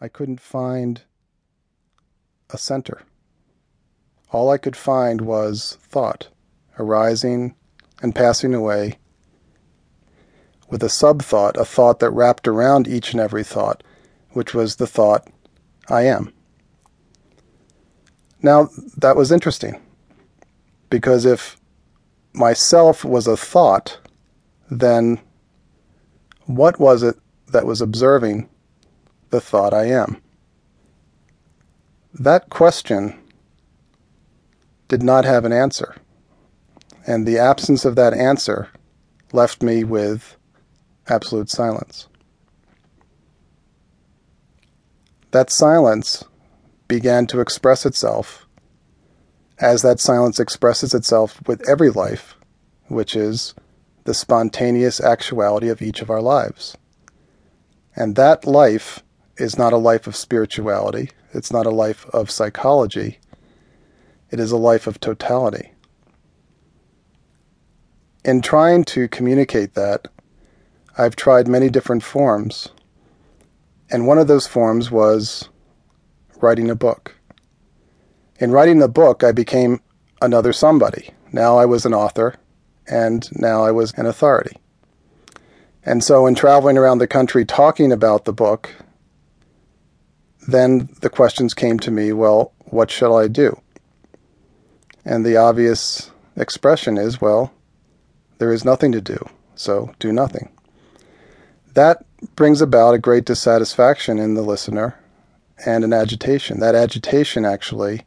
I couldn't find a center. All I could find was thought arising and passing away, with a sub thought, a thought that wrapped around each and every thought, which was the thought, I am. Now, that was interesting, because if myself was a thought, then what was it that was observing the thought I am? That question did not have an answer. And the absence of that answer left me with absolute silence. That silence began to express itself as that silence expresses itself with every life, which is the spontaneous actuality of each of our lives. And that life is not a life of spirituality, it's not a life of psychology, it is a life of totality. In trying to communicate that, I've tried many different forms, and one of those forms was writing a book. In writing the book, I became another somebody. Now I was an author, and now I was an authority. And so, in traveling around the country talking about the book, then the questions came to me well, what shall I do? And the obvious expression is, well, there is nothing to do, so do nothing. That brings about a great dissatisfaction in the listener and an agitation. That agitation actually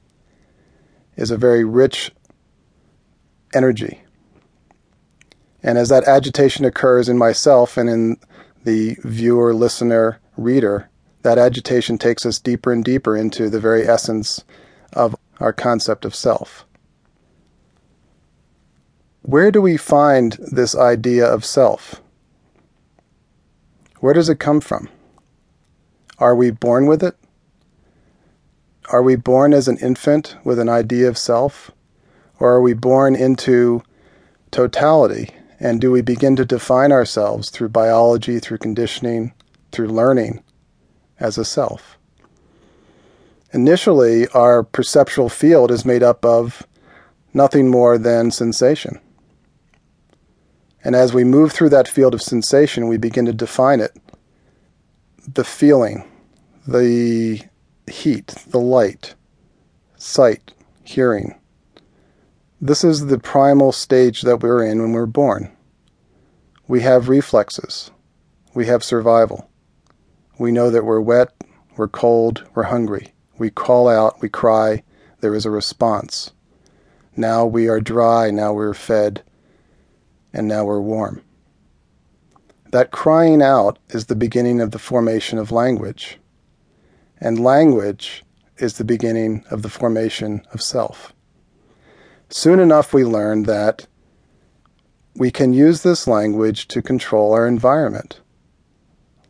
is a very rich energy. And as that agitation occurs in myself and in the viewer, listener, reader, that agitation takes us deeper and deeper into the very essence of our concept of self. Where do we find this idea of self? Where does it come from? Are we born with it? Are we born as an infant with an idea of self? Or are we born into totality? And do we begin to define ourselves through biology, through conditioning, through learning as a self? Initially, our perceptual field is made up of nothing more than sensation. And as we move through that field of sensation, we begin to define it the feeling, the heat, the light, sight, hearing. This is the primal stage that we're in when we're born. We have reflexes. We have survival. We know that we're wet, we're cold, we're hungry. We call out, we cry, there is a response. Now we are dry, now we're fed, and now we're warm. That crying out is the beginning of the formation of language, and language is the beginning of the formation of self. Soon enough, we learn that we can use this language to control our environment.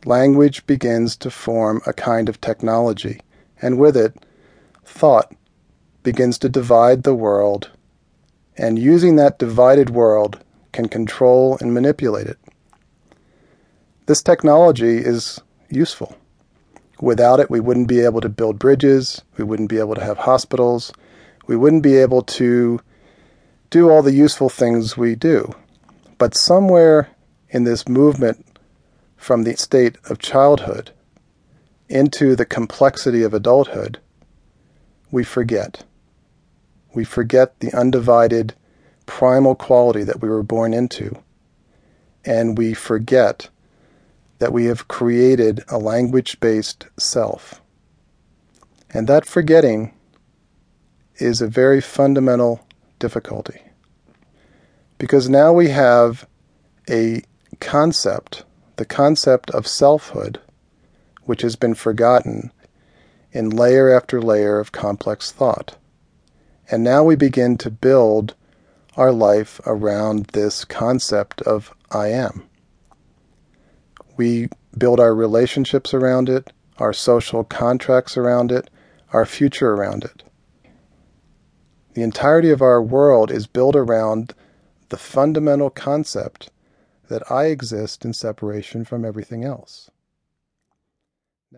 Language begins to form a kind of technology, and with it, thought begins to divide the world, and using that divided world can control and manipulate it. This technology is useful. Without it, we wouldn't be able to build bridges, we wouldn't be able to have hospitals, we wouldn't be able to do all the useful things we do. But somewhere in this movement from the state of childhood into the complexity of adulthood, we forget. We forget the undivided primal quality that we were born into. And we forget that we have created a language based self. And that forgetting is a very fundamental difficulty. Because now we have a concept, the concept of selfhood, which has been forgotten in layer after layer of complex thought. And now we begin to build our life around this concept of I am. We build our relationships around it, our social contracts around it, our future around it. The entirety of our world is built around the fundamental concept that I exist in separation from everything else.